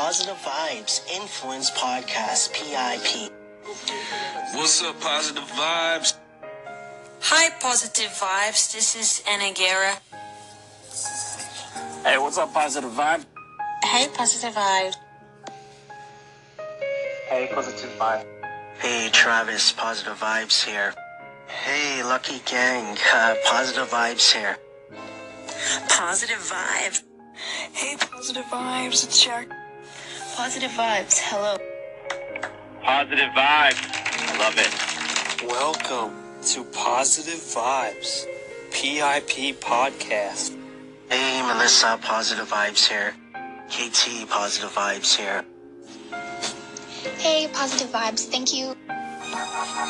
Positive Vibes Influence Podcast, PIP. What's up, Positive Vibes? Hi, Positive Vibes. This is Anna Guerra. Hey, what's up, Positive Vibe? Hey, Positive Vibes. Hey, Positive Vibe. Hey, Travis, Positive Vibes here. Hey, Lucky Gang, uh, Positive Vibes here. Positive Vibes. Hey, Positive Vibes. It's Shark. Positive Vibes. Hello. Positive Vibe. I love it. Welcome to Positive Vibes, PIP Podcast. Hey, Melissa, Positive Vibes here. KT, Positive Vibes here. Hey, positive vibes. Thank you.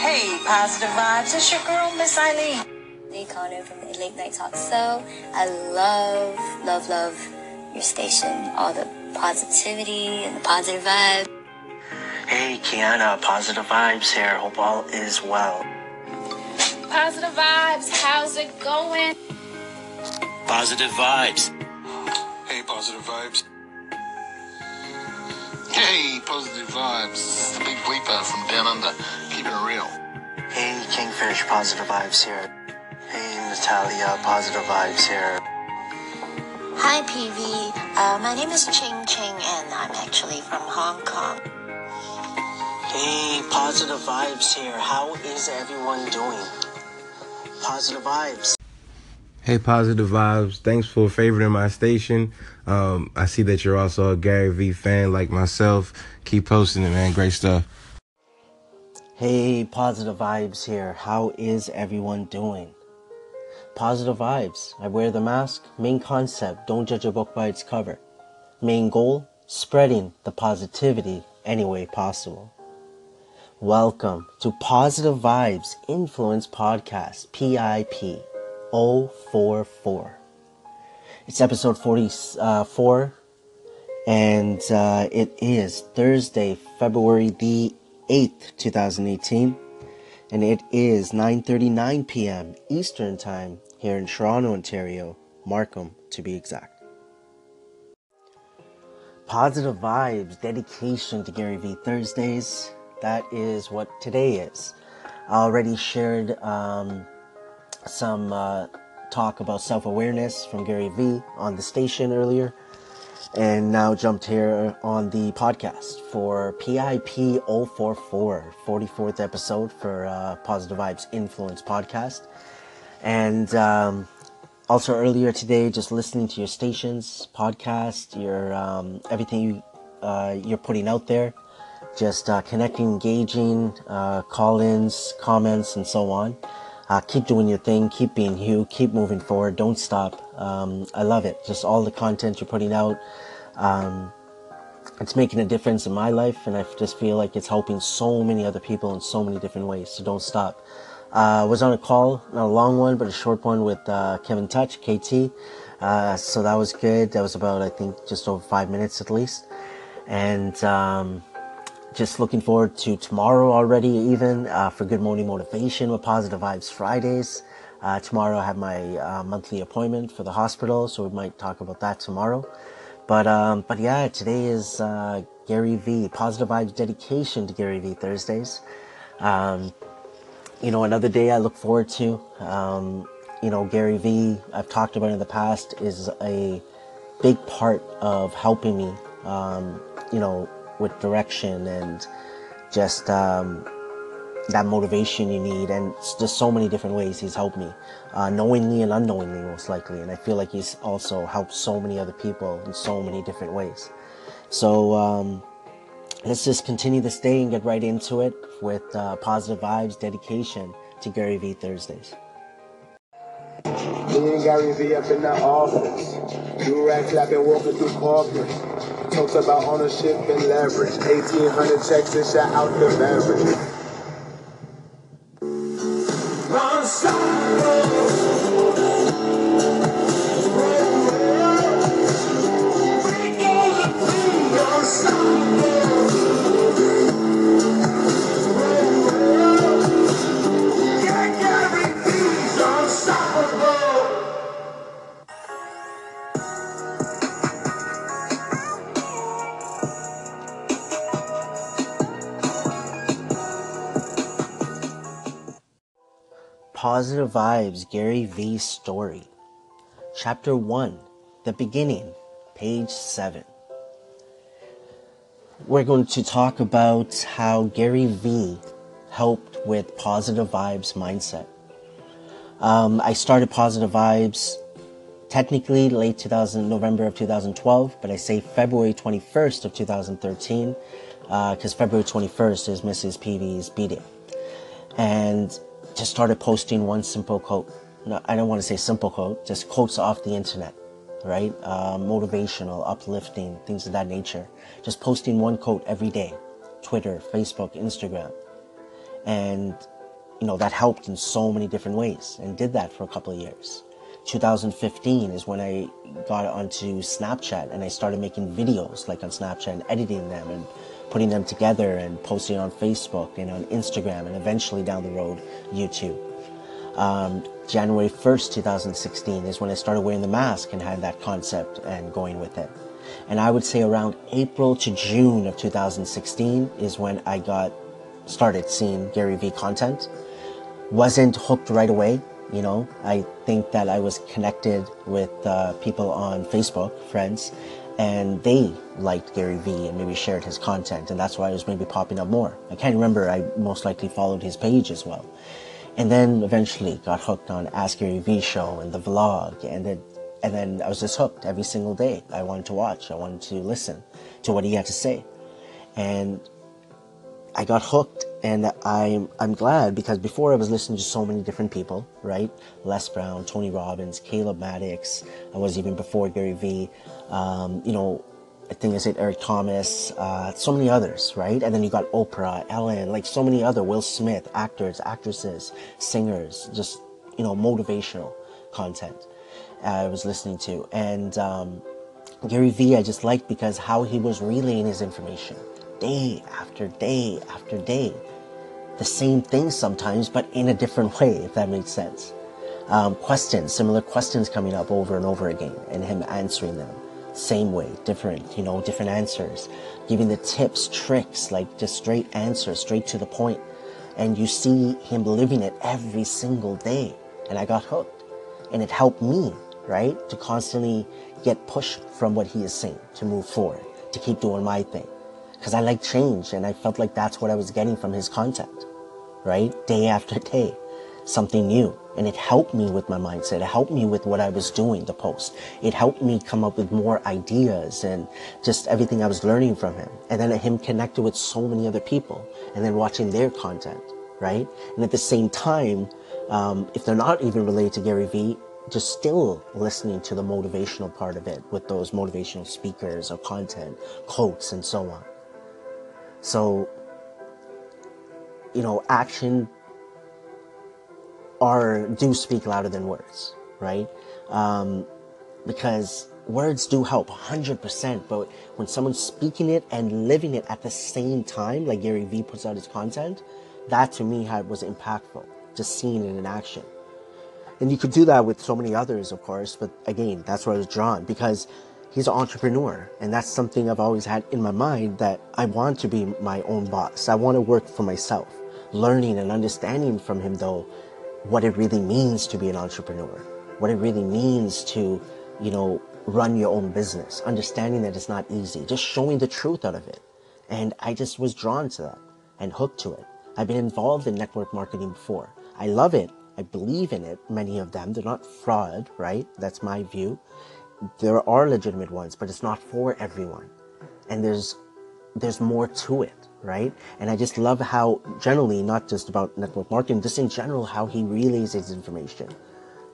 Hey, Positive Vibes. It's your girl, Miss Eileen. Lee Connor from the Late Night Talk Show. I love, love, love your station. All the positivity and the positive vibe. Hey, Kiana, Positive Vibes here. Hope all is well. Positive vibes. How's it going? Positive Vibes. Hey, Positive Vibes. Hey, positive vibes. This is the big bleeper from down under. Keep it real. Hey, Kingfish, Positive Vibes here. Hey, Natalia, Positive Vibes here. Hi, PV. Uh, my name is Ching Ching, and I'm actually from Hong Kong. Hey, Positive Vibes here. How is everyone doing? Positive Vibes. Hey, positive vibes. Thanks for favoriting my station. Um, I see that you're also a Gary Vee fan like myself. Keep posting it, man. Great stuff. Hey, Positive Vibes here. How is everyone doing? Positive Vibes. I wear the mask. Main concept don't judge a book by its cover. Main goal spreading the positivity any way possible. Welcome to Positive Vibes Influence Podcast, PIP 044. It's episode 44, and uh, it is Thursday, February the 8th, 2018, and it is 9.39 p.m. Eastern Time here in Toronto, Ontario, Markham to be exact. Positive vibes, dedication to Gary Vee Thursdays. That is what today is. I already shared um, some uh, talk about self awareness from Gary Vee on the station earlier, and now jumped here on the podcast for PIP 044, 44th episode for uh, Positive Vibes Influence podcast. And um, also earlier today, just listening to your stations, podcast, your um, everything you, uh, you're putting out there, just uh, connecting, engaging, uh, call ins, comments, and so on. Uh, keep doing your thing, keep being you, keep moving forward, don't stop. Um, I love it. Just all the content you're putting out. Um, it's making a difference in my life, and I just feel like it's helping so many other people in so many different ways. So don't stop. Uh, was on a call, not a long one, but a short one with uh, Kevin Touch, KT. Uh, so that was good. That was about, I think, just over five minutes at least. And um, just looking forward to tomorrow already, even uh, for Good Morning Motivation with Positive Vibes Fridays. Uh, tomorrow I have my uh, monthly appointment for the hospital, so we might talk about that tomorrow. But um, but yeah, today is Gary Vee. Positive Vibes dedication to Gary Vee. Thursdays. Um, you know, another day I look forward to. Um, you know, Gary Vee, I've talked about in the past, is a big part of helping me. Um, you know, with direction and just um, that motivation you need. And just so many different ways he's helped me, uh, knowingly and unknowingly, most likely. And I feel like he's also helped so many other people in so many different ways. So um, let's just continue this day and get right into it with uh, positive vibes, dedication to Gary Vee Thursdays. Me and Gary Vee up in the office. Do rag clapping, walking through corporate. Talks about ownership and leverage. 1800 checks and shot out the beverage. Positive Vibes Gary Vee story. Chapter 1 The Beginning, page 7. We're going to talk about how Gary Vee helped with positive vibes mindset. Um, I started positive vibes technically late 2000 November of 2012, but I say February 21st of 2013 because uh, February 21st is Mrs. PV's b-day. And just started posting one simple quote. No, I don't want to say simple quote, just quotes off the internet, right? Uh, motivational, uplifting, things of that nature. Just posting one quote every day. Twitter, Facebook, Instagram. And, you know, that helped in so many different ways and did that for a couple of years. 2015 is when I got onto Snapchat and I started making videos like on Snapchat and editing them and putting them together and posting on Facebook and on Instagram and eventually down the road, YouTube. Um, January 1st, 2016 is when I started wearing the mask and had that concept and going with it. And I would say around April to June of 2016 is when I got started seeing Gary Vee content. Wasn't hooked right away, you know. I think that I was connected with uh, people on Facebook, friends, and they liked Gary Vee and maybe shared his content, and that's why it was maybe popping up more. I can't remember. I most likely followed his page as well, and then eventually got hooked on Ask Gary Vee show and the vlog, and then and then I was just hooked every single day. I wanted to watch. I wanted to listen to what he had to say, and I got hooked and I'm I'm glad because before I was listening to so many different people, right? Les Brown, Tony Robbins, Caleb Maddox. I was even before Gary Vee. Um, you know, I think I said Eric Thomas, uh, so many others, right? And then you got Oprah, Ellen, like so many other Will Smith, actors, actresses, singers, just you know, motivational content. I was listening to, and um, Gary Vee I just liked because how he was relaying his information day after day after day. The same thing sometimes, but in a different way, if that makes sense. Um, questions, similar questions coming up over and over again, and him answering them. Same way, different, you know, different answers. Giving the tips, tricks, like just straight answers, straight to the point. And you see him living it every single day. And I got hooked. And it helped me, right, to constantly get pushed from what he is saying, to move forward, to keep doing my thing because I like change and I felt like that's what I was getting from his content, right? Day after day, something new. And it helped me with my mindset. It helped me with what I was doing, the post. It helped me come up with more ideas and just everything I was learning from him. And then him connected with so many other people and then watching their content, right? And at the same time, um, if they're not even related to Gary Vee, just still listening to the motivational part of it with those motivational speakers or content, quotes, and so on. So, you know, action are do speak louder than words, right? Um, because words do help 100%, but when someone's speaking it and living it at the same time, like Gary Vee puts out his content, that to me had, was impactful, just seeing it in action. And you could do that with so many others, of course, but again, that's where I was drawn because he's an entrepreneur and that's something i've always had in my mind that i want to be my own boss i want to work for myself learning and understanding from him though what it really means to be an entrepreneur what it really means to you know run your own business understanding that it's not easy just showing the truth out of it. And i just was drawn to that and hooked to it. I've been involved in network marketing before. I love it. I believe in it. Many of them. They're not fraud right? That's my view. There are legitimate ones, but it's not for everyone. And there's there's more to it, right? And I just love how generally, not just about network marketing, just in general, how he relays his information.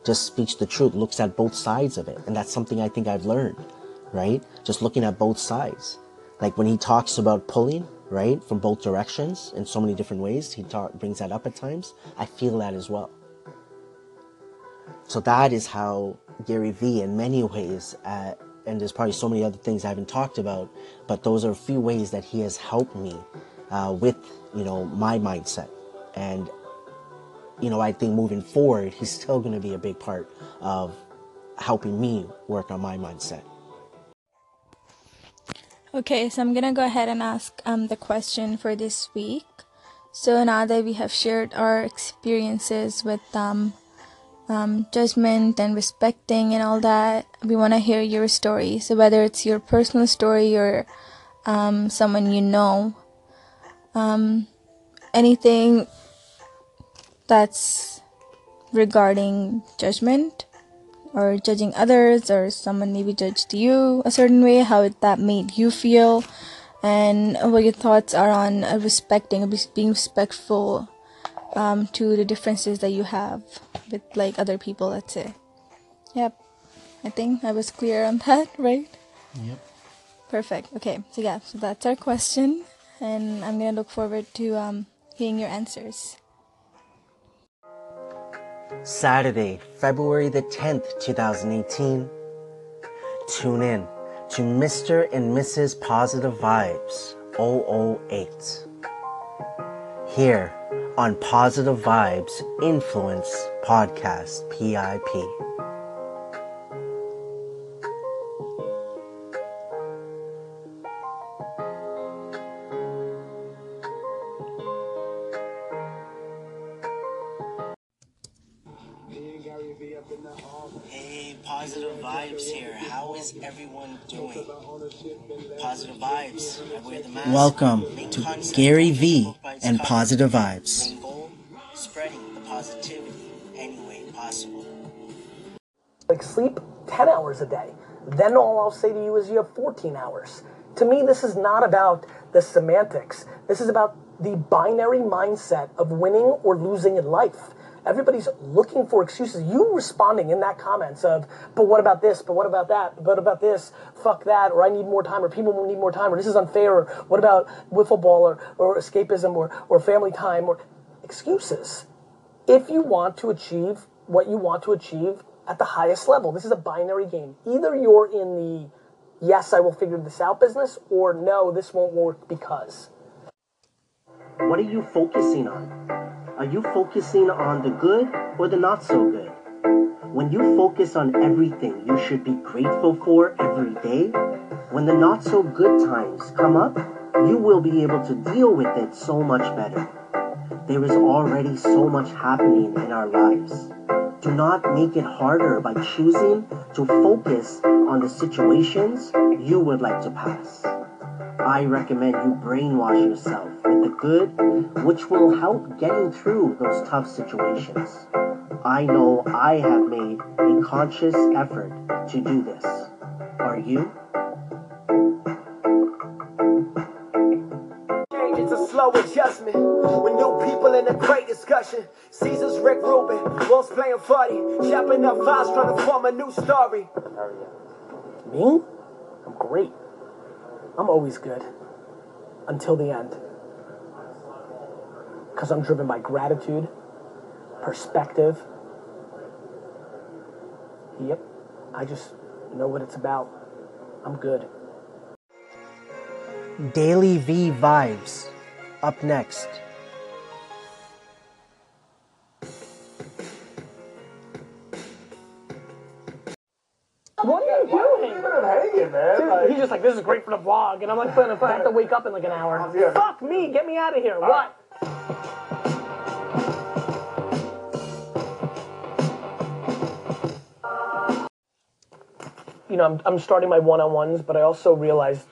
Just speaks the truth, looks at both sides of it. And that's something I think I've learned, right? Just looking at both sides. Like when he talks about pulling, right, from both directions in so many different ways, he talk, brings that up at times. I feel that as well. So that is how Gary Vee in many ways, uh, and there's probably so many other things I haven't talked about, but those are a few ways that he has helped me uh, with, you know, my mindset. And, you know, I think moving forward, he's still going to be a big part of helping me work on my mindset. Okay, so I'm gonna go ahead and ask um, the question for this week. So now that we have shared our experiences with um, um, judgment and respecting and all that, we want to hear your story. So whether it's your personal story or um, someone you know, um, anything that's regarding judgment or judging others or someone maybe judged you a certain way, how that made you feel and what your thoughts are on uh, respecting, being respectful um, to the differences that you have with like other people. Let's say. Yep, I think I was clear on that, right? Yep. Perfect. Okay, so yeah, so that's our question, and I'm gonna look forward to um, hearing your answers. Saturday, February the 10th, 2018. Tune in to Mr. and Mrs. Positive Vibes 008. Here on Positive Vibes Influence Podcast PIP. Hey, Positive Vibes here. How is everyone doing? Positive Vibes. I wear the mask. Welcome to Gary Vee and Positive Vibes. Spreading the positivity any way possible. Like sleep 10 hours a day. Then all I'll say to you is you have 14 hours. To me, this is not about the semantics. This is about the binary mindset of winning or losing in life. Everybody's looking for excuses. You responding in that comments of, but what about this? But what about that? But about this? Fuck that. Or I need more time. Or people need more time. Or this is unfair. Or what about wiffle ball? Or, or escapism? Or, or family time? Or excuses. If you want to achieve what you want to achieve at the highest level, this is a binary game. Either you're in the yes, I will figure this out business, or no, this won't work because. What are you focusing on? Are you focusing on the good or the not so good? When you focus on everything you should be grateful for every day, when the not so good times come up, you will be able to deal with it so much better. There is already so much happening in our lives. Do not make it harder by choosing to focus on the situations you would like to pass. I recommend you brainwash yourself with the good, which will help getting through those tough situations. I know I have made a conscious effort to do this. Are you? It's a slow adjustment with new people in a great discussion. Caesar's Rick Rubin, Wolf's playing funny, chopping up files trying to form a new story. Me? I'm great. I'm always good. Until the end. Because I'm driven by gratitude, perspective. Yep. I just know what it's about. I'm good. Daily V Vibes. Up next. What are you doing? hanging, man. Dude, Like- he's just like, this is great for the vlog. And I'm like, but if I have to wake up in like an hour, Yeah. fuck me, get me out of here. What? You know, I'm, I'm starting my one on ones, but I also realized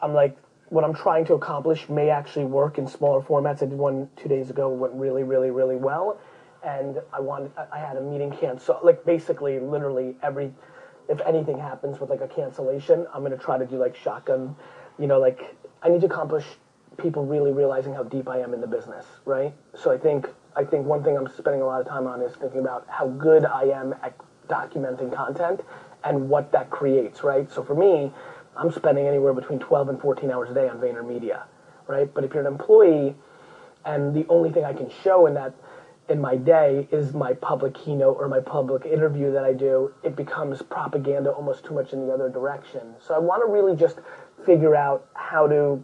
I'm like, what I'm trying to accomplish may actually work in smaller formats. I did one two days ago, went really, really, really well. And I wanted, I- had a meeting cancel, like basically, literally every, if anything happens with like a cancellation, I'm gonna try to do like shotgun, you know, like I need to accomplish people really realizing how deep I am in the business, right? So I think I think one thing I'm spending a lot of time on is thinking about how good I am at documenting content and what that creates, right? So for me, I'm spending anywhere between 12 and 14 hours a day on VaynerMedia, right? But if you're an employee and the only thing I can show in that in my day is my public keynote or my public interview that I do, it becomes propaganda almost too much in the other direction. So I want to really just figure out how to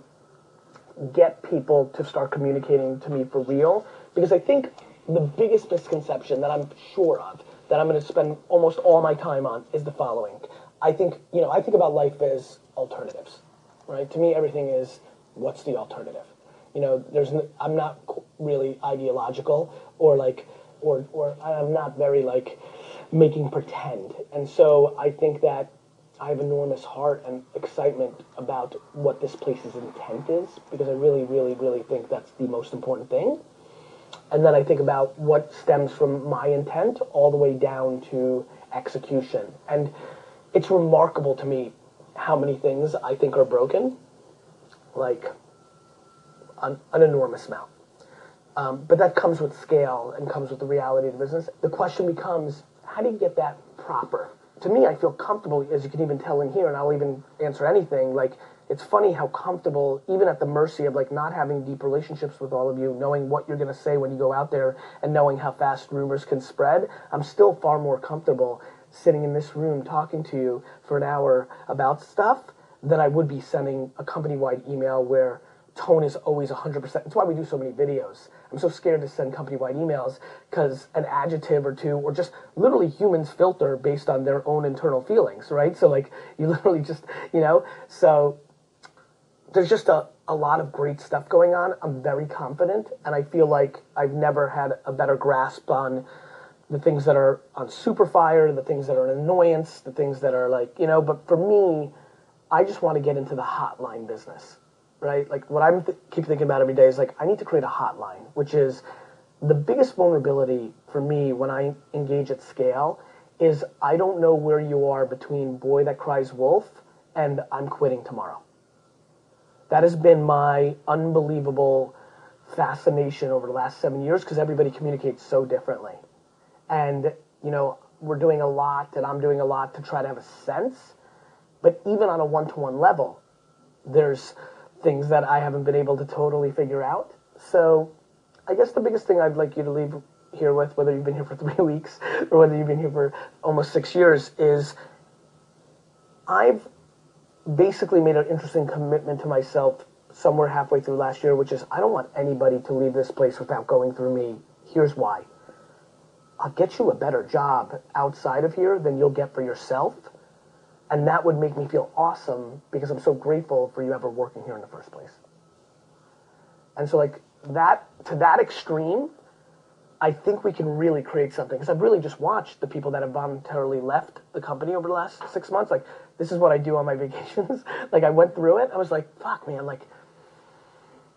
get people to start communicating to me for real because I think the biggest misconception that I'm sure of that I'm going to spend almost all my time on is the following. I think, you know, I think about life as alternatives, right? To me, everything is what's the alternative? You know, there's I'm not really ideological or like or or I'm not very like making pretend. And so I think that I have enormous heart and excitement about what this place's intent is because I really, really, really think that's the most important thing. And then I think about what stems from my intent all the way down to execution. And it's remarkable to me how many things I think are broken, like an, an enormous amount. Um, but that comes with scale and comes with the reality of the business. The question becomes, how do you get that proper? To me, I feel comfortable, as you can even tell in here, and I'll even answer anything. Like, it's funny how comfortable, even at the mercy of like not having deep relationships with all of you, knowing what you're going to say when you go out there, and knowing how fast rumors can spread. I'm still far more comfortable sitting in this room talking to you for an hour about stuff than I would be sending a company-wide email where tone is always 100%. That's why we do so many videos. I'm so scared to send company-wide emails because an adjective or two, or just literally humans filter based on their own internal feelings, right? So like you literally just, you know, so there's just a, a lot of great stuff going on. I'm very confident, and I feel like I've never had a better grasp on the things that are on super fire, the things that are an annoyance, the things that are like, you know, but for me, I just want to get into the hotline business, right? Like what I'm th- keep thinking about every day is like, I need to create a hotline, which is the biggest vulnerability for me when I engage at scale is I don't know where you are between boy that cries wolf and I'm quitting tomorrow. That has been my unbelievable fascination over the last seven years because everybody communicates so differently. And, you know, we're doing a lot and I'm doing a lot to try to have a sense. But even on a one to one level, there's things that I haven't been able to totally figure out. So I guess the biggest thing I'd like you to leave here with, whether you've been here for three weeks or whether you've been here for almost six years, is I've basically made an interesting commitment to myself somewhere halfway through last year, which is I don't want anybody to leave this place without going through me. Here's why. I'll get you a better job outside of here than you'll get for yourself. And that would make me feel awesome because I'm so grateful for you ever working here in the first place. And so, like, that, to that extreme, I think we can really create something. Because I've really just watched the people that have voluntarily left the company over the last six months. Like, this is what I do on my vacations. like, I went through it. I was like, fuck, man, like,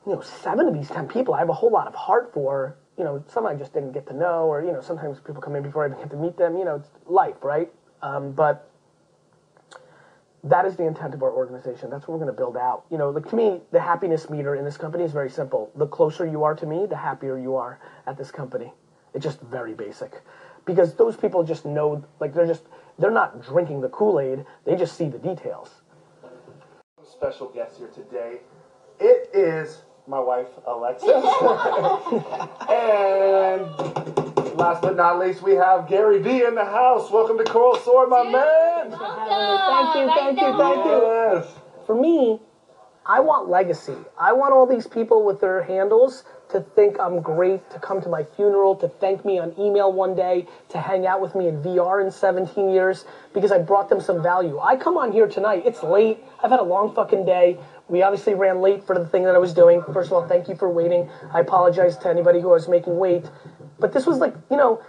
you know, seven of these ten people I have a whole lot of heart for. You know, some I just didn't get to know, or, you know, sometimes people come in before I even get to meet them. You know, it's life, right? Um, but that is the intent of our organization. That's what we're going to build out. You know, like to me, the happiness meter in this company is very simple. The closer you are to me, the happier you are at this company. It's just very basic. Because those people just know, like, they're just, they're not drinking the Kool Aid, they just see the details. Special guest here today. It is my wife, Alexis. and last but not least, we have Gary Vee in the house. Welcome to Coral Sword, my man. Thank you, thank you, thank you. Yes. For me, I want legacy. I want all these people with their handles to think I'm great, to come to my funeral, to thank me on email one day, to hang out with me in VR in 17 years, because I brought them some value. I come on here tonight, it's late, I've had a long fucking day. We obviously ran late for the thing that I was doing. First of all, thank you for waiting. I apologize to anybody who I was making wait. But this was like, you know,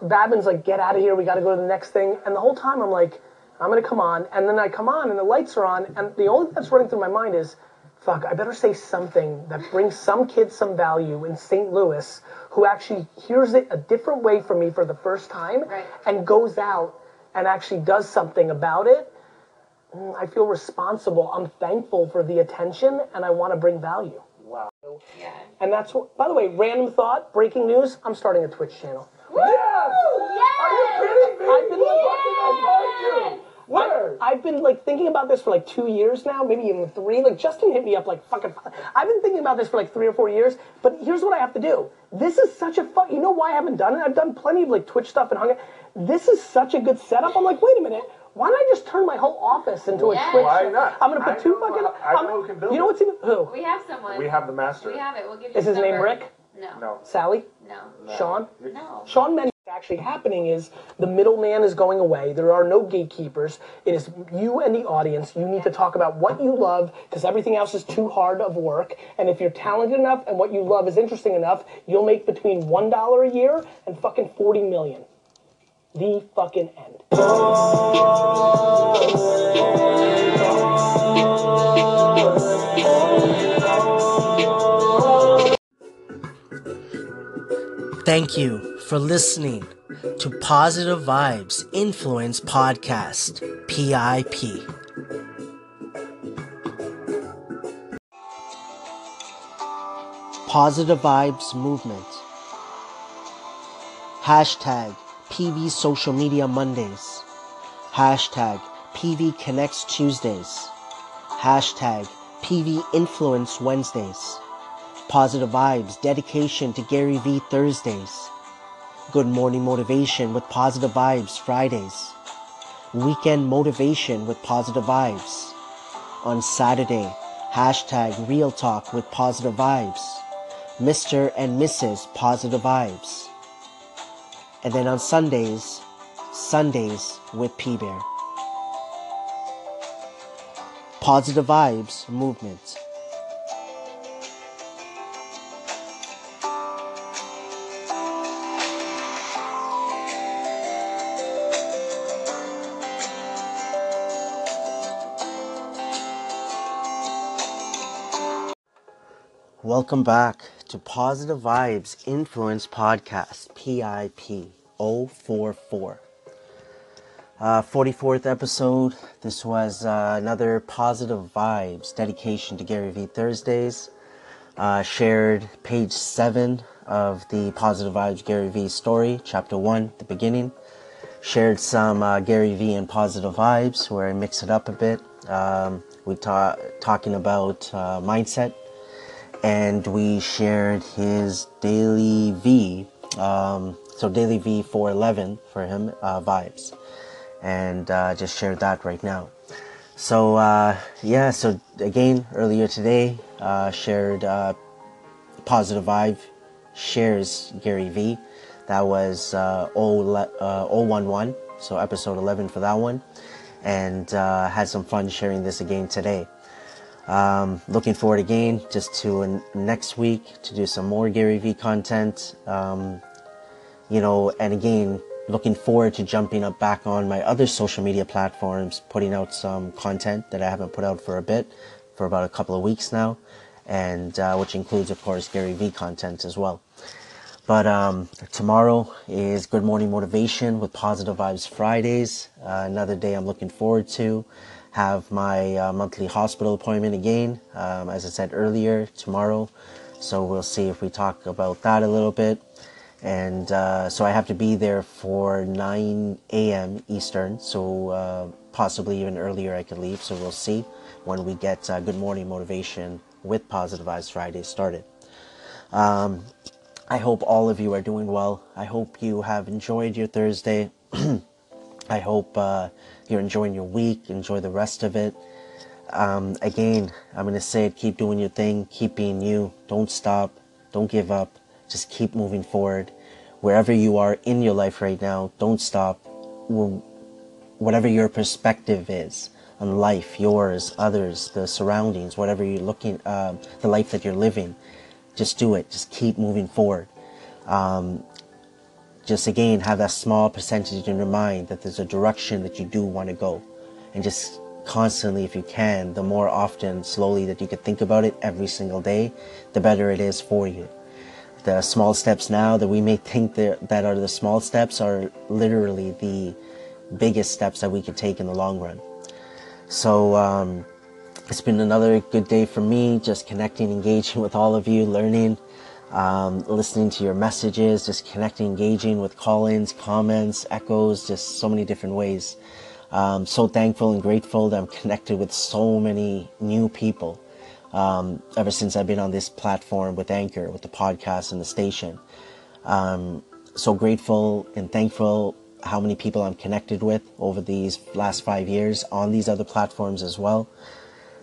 Babin's like, get out of here, we gotta go to the next thing. And the whole time I'm like, I'm gonna come on, and then I come on and the lights are on, and the only thing that's running through my mind is, fuck, I better say something that brings some kid some value in St. Louis who actually hears it a different way from me for the first time and goes out and actually does something about it. Mm, I feel responsible. I'm thankful for the attention and I want to bring value. Wow. And that's what, by the way, random thought, breaking news, I'm starting a Twitch channel. Yes! Are you kidding me? I've been like, I love you. Word. I've been like thinking about this for like two years now, maybe even three. Like Justin hit me up like fucking. I've been thinking about this for like three or four years. But here's what I have to do. This is such a fun. You know why I haven't done it? I've done plenty of like Twitch stuff and hung. it. This is such a good setup. I'm like, wait a minute. Why don't I just turn my whole office into Yes. a Twitch? Why not? I'm gonna put I two know, fucking. I know I'm- who can build You know it. what's even who? We have someone. We have the master. We have it. We'll give you Is his number. name Rick? No. No. Sally? No. Sean? No. Sean Menny. actually happening is the middleman is going away. There are no gatekeepers. It is you and the audience. You need to talk about what you love because everything else is too hard of work. And if you're talented enough and what you love is interesting enough, you'll make between $1 a year and fucking 40 million. The fucking end. Thank you for listening to Positive Vibes Influence Podcast, PIP. Positive Vibes Movement. Hashtag PV Social Media Mondays. Hashtag PV Connects Tuesdays. Hashtag PV Influence Wednesdays. Positive Vibes Dedication to Gary Vee Thursdays. Good Morning Motivation with Positive Vibes Fridays. Weekend Motivation with Positive Vibes. On Saturday, hashtag Real Talk with Positive Vibes. Mr. and Mrs. Positive Vibes. And then on Sundays, Sundays with P Bear. Positive Vibes Movement. Welcome back to Positive Vibes Influence Podcast, PIP 044. Uh, 44th episode. This was uh, another Positive Vibes dedication to Gary Vee Thursdays. Uh, shared page 7 of the Positive Vibes Gary Vee story, chapter 1, the beginning. Shared some uh, Gary Vee and Positive Vibes where I mix it up a bit. Um, we ta- talking about uh, mindset and we shared his daily V. Um, so daily V 411 for him uh, vibes, and uh, just shared that right now. So uh, yeah, so again earlier today uh, shared uh, positive vibe shares Gary Vee. That was uh, 011, so episode 11 for that one, and uh, had some fun sharing this again today. Um, looking forward again just to next week to do some more Gary Vee content. Um, you know, and again, looking forward to jumping up back on my other social media platforms, putting out some content that I haven't put out for a bit, for about a couple of weeks now, and uh, which includes, of course, Gary Vee content as well. But um, tomorrow is Good Morning Motivation with Positive Vibes Fridays. Uh, another day I'm looking forward to have my uh, monthly hospital appointment again, um, as I said earlier, tomorrow. So we'll see if we talk about that a little bit. And uh, so I have to be there for 9 a.m. Eastern, so uh, possibly even earlier I could leave. So we'll see when we get uh, Good Morning Motivation with Positive Vibes Friday started. Um, I hope all of you are doing well. I hope you have enjoyed your Thursday. I hope uh, you're enjoying your week. Enjoy the rest of it. Um, again, I'm going to say it keep doing your thing, keep being you. Don't stop, don't give up. Just keep moving forward. Wherever you are in your life right now, don't stop. Whatever your perspective is on life, yours, others, the surroundings, whatever you're looking, uh, the life that you're living, just do it. Just keep moving forward. Um, just again have that small percentage in your mind that there's a direction that you do want to go. And just constantly if you can the more often slowly that you could think about it every single day the better it is for you. The small steps now that we may think that, that are the small steps are literally the biggest steps that we could take in the long run. So um, it's been another good day for me just connecting engaging with all of you learning um, listening to your messages, just connecting, engaging with call ins, comments, echoes, just so many different ways. Um, so thankful and grateful that I'm connected with so many new people um, ever since I've been on this platform with Anchor, with the podcast and the station. Um, so grateful and thankful how many people I'm connected with over these last five years on these other platforms as well.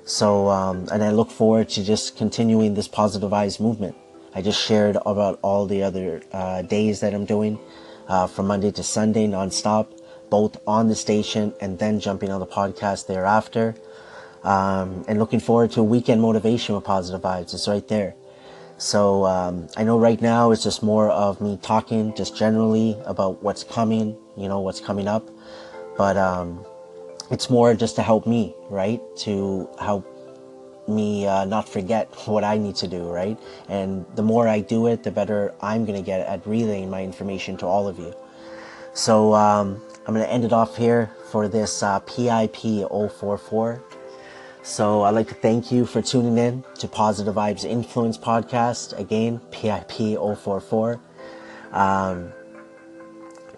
So, um, and I look forward to just continuing this positive eyes movement. I just shared about all the other uh, days that I'm doing uh, from Monday to Sunday nonstop, both on the station and then jumping on the podcast thereafter. Um, and looking forward to weekend motivation with positive vibes. It's right there. So um, I know right now it's just more of me talking just generally about what's coming, you know, what's coming up. But um, it's more just to help me, right? To help me uh, not forget what I need to do, right? And the more I do it, the better I'm going to get at relaying my information to all of you. So um, I'm going to end it off here for this uh, PIP 044. So I'd like to thank you for tuning in to Positive Vibes Influence Podcast. Again, PIP 044. Um,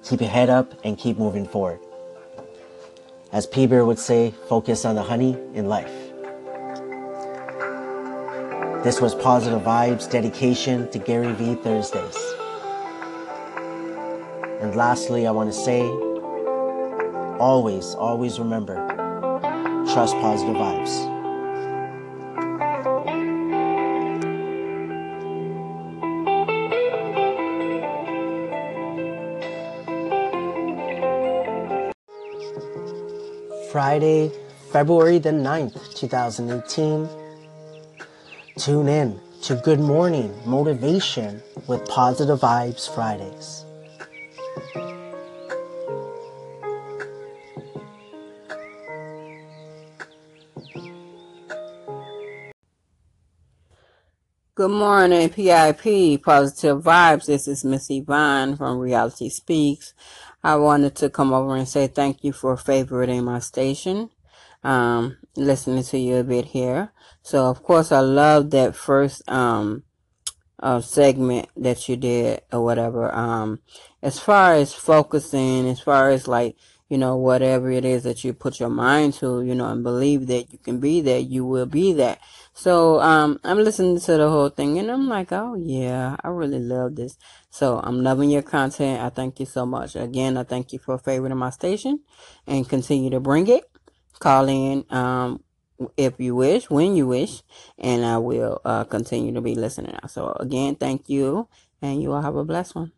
keep your head up and keep moving forward. As P Bear would say, focus on the honey in life. This was Positive Vibes dedication to Gary Vee Thursdays. And lastly, I want to say always, always remember trust positive vibes. Friday, February the 9th, 2018. Tune in to Good Morning Motivation with Positive Vibes Fridays. Good morning, PIP, Positive Vibes. This is Miss Yvonne from Reality Speaks. I wanted to come over and say thank you for favoriting my station, um, listening to you a bit here. So, of course, I love that first, um, uh, segment that you did or whatever. Um, as far as focusing, as far as like, you know, whatever it is that you put your mind to, you know, and believe that you can be that, you will be that. So, um, I'm listening to the whole thing and I'm like, oh yeah, I really love this. So I'm loving your content. I thank you so much. Again, I thank you for favoriting my station and continue to bring it. Call in, um, if you wish, when you wish, and I will, uh, continue to be listening. So again, thank you and you all have a blessed one.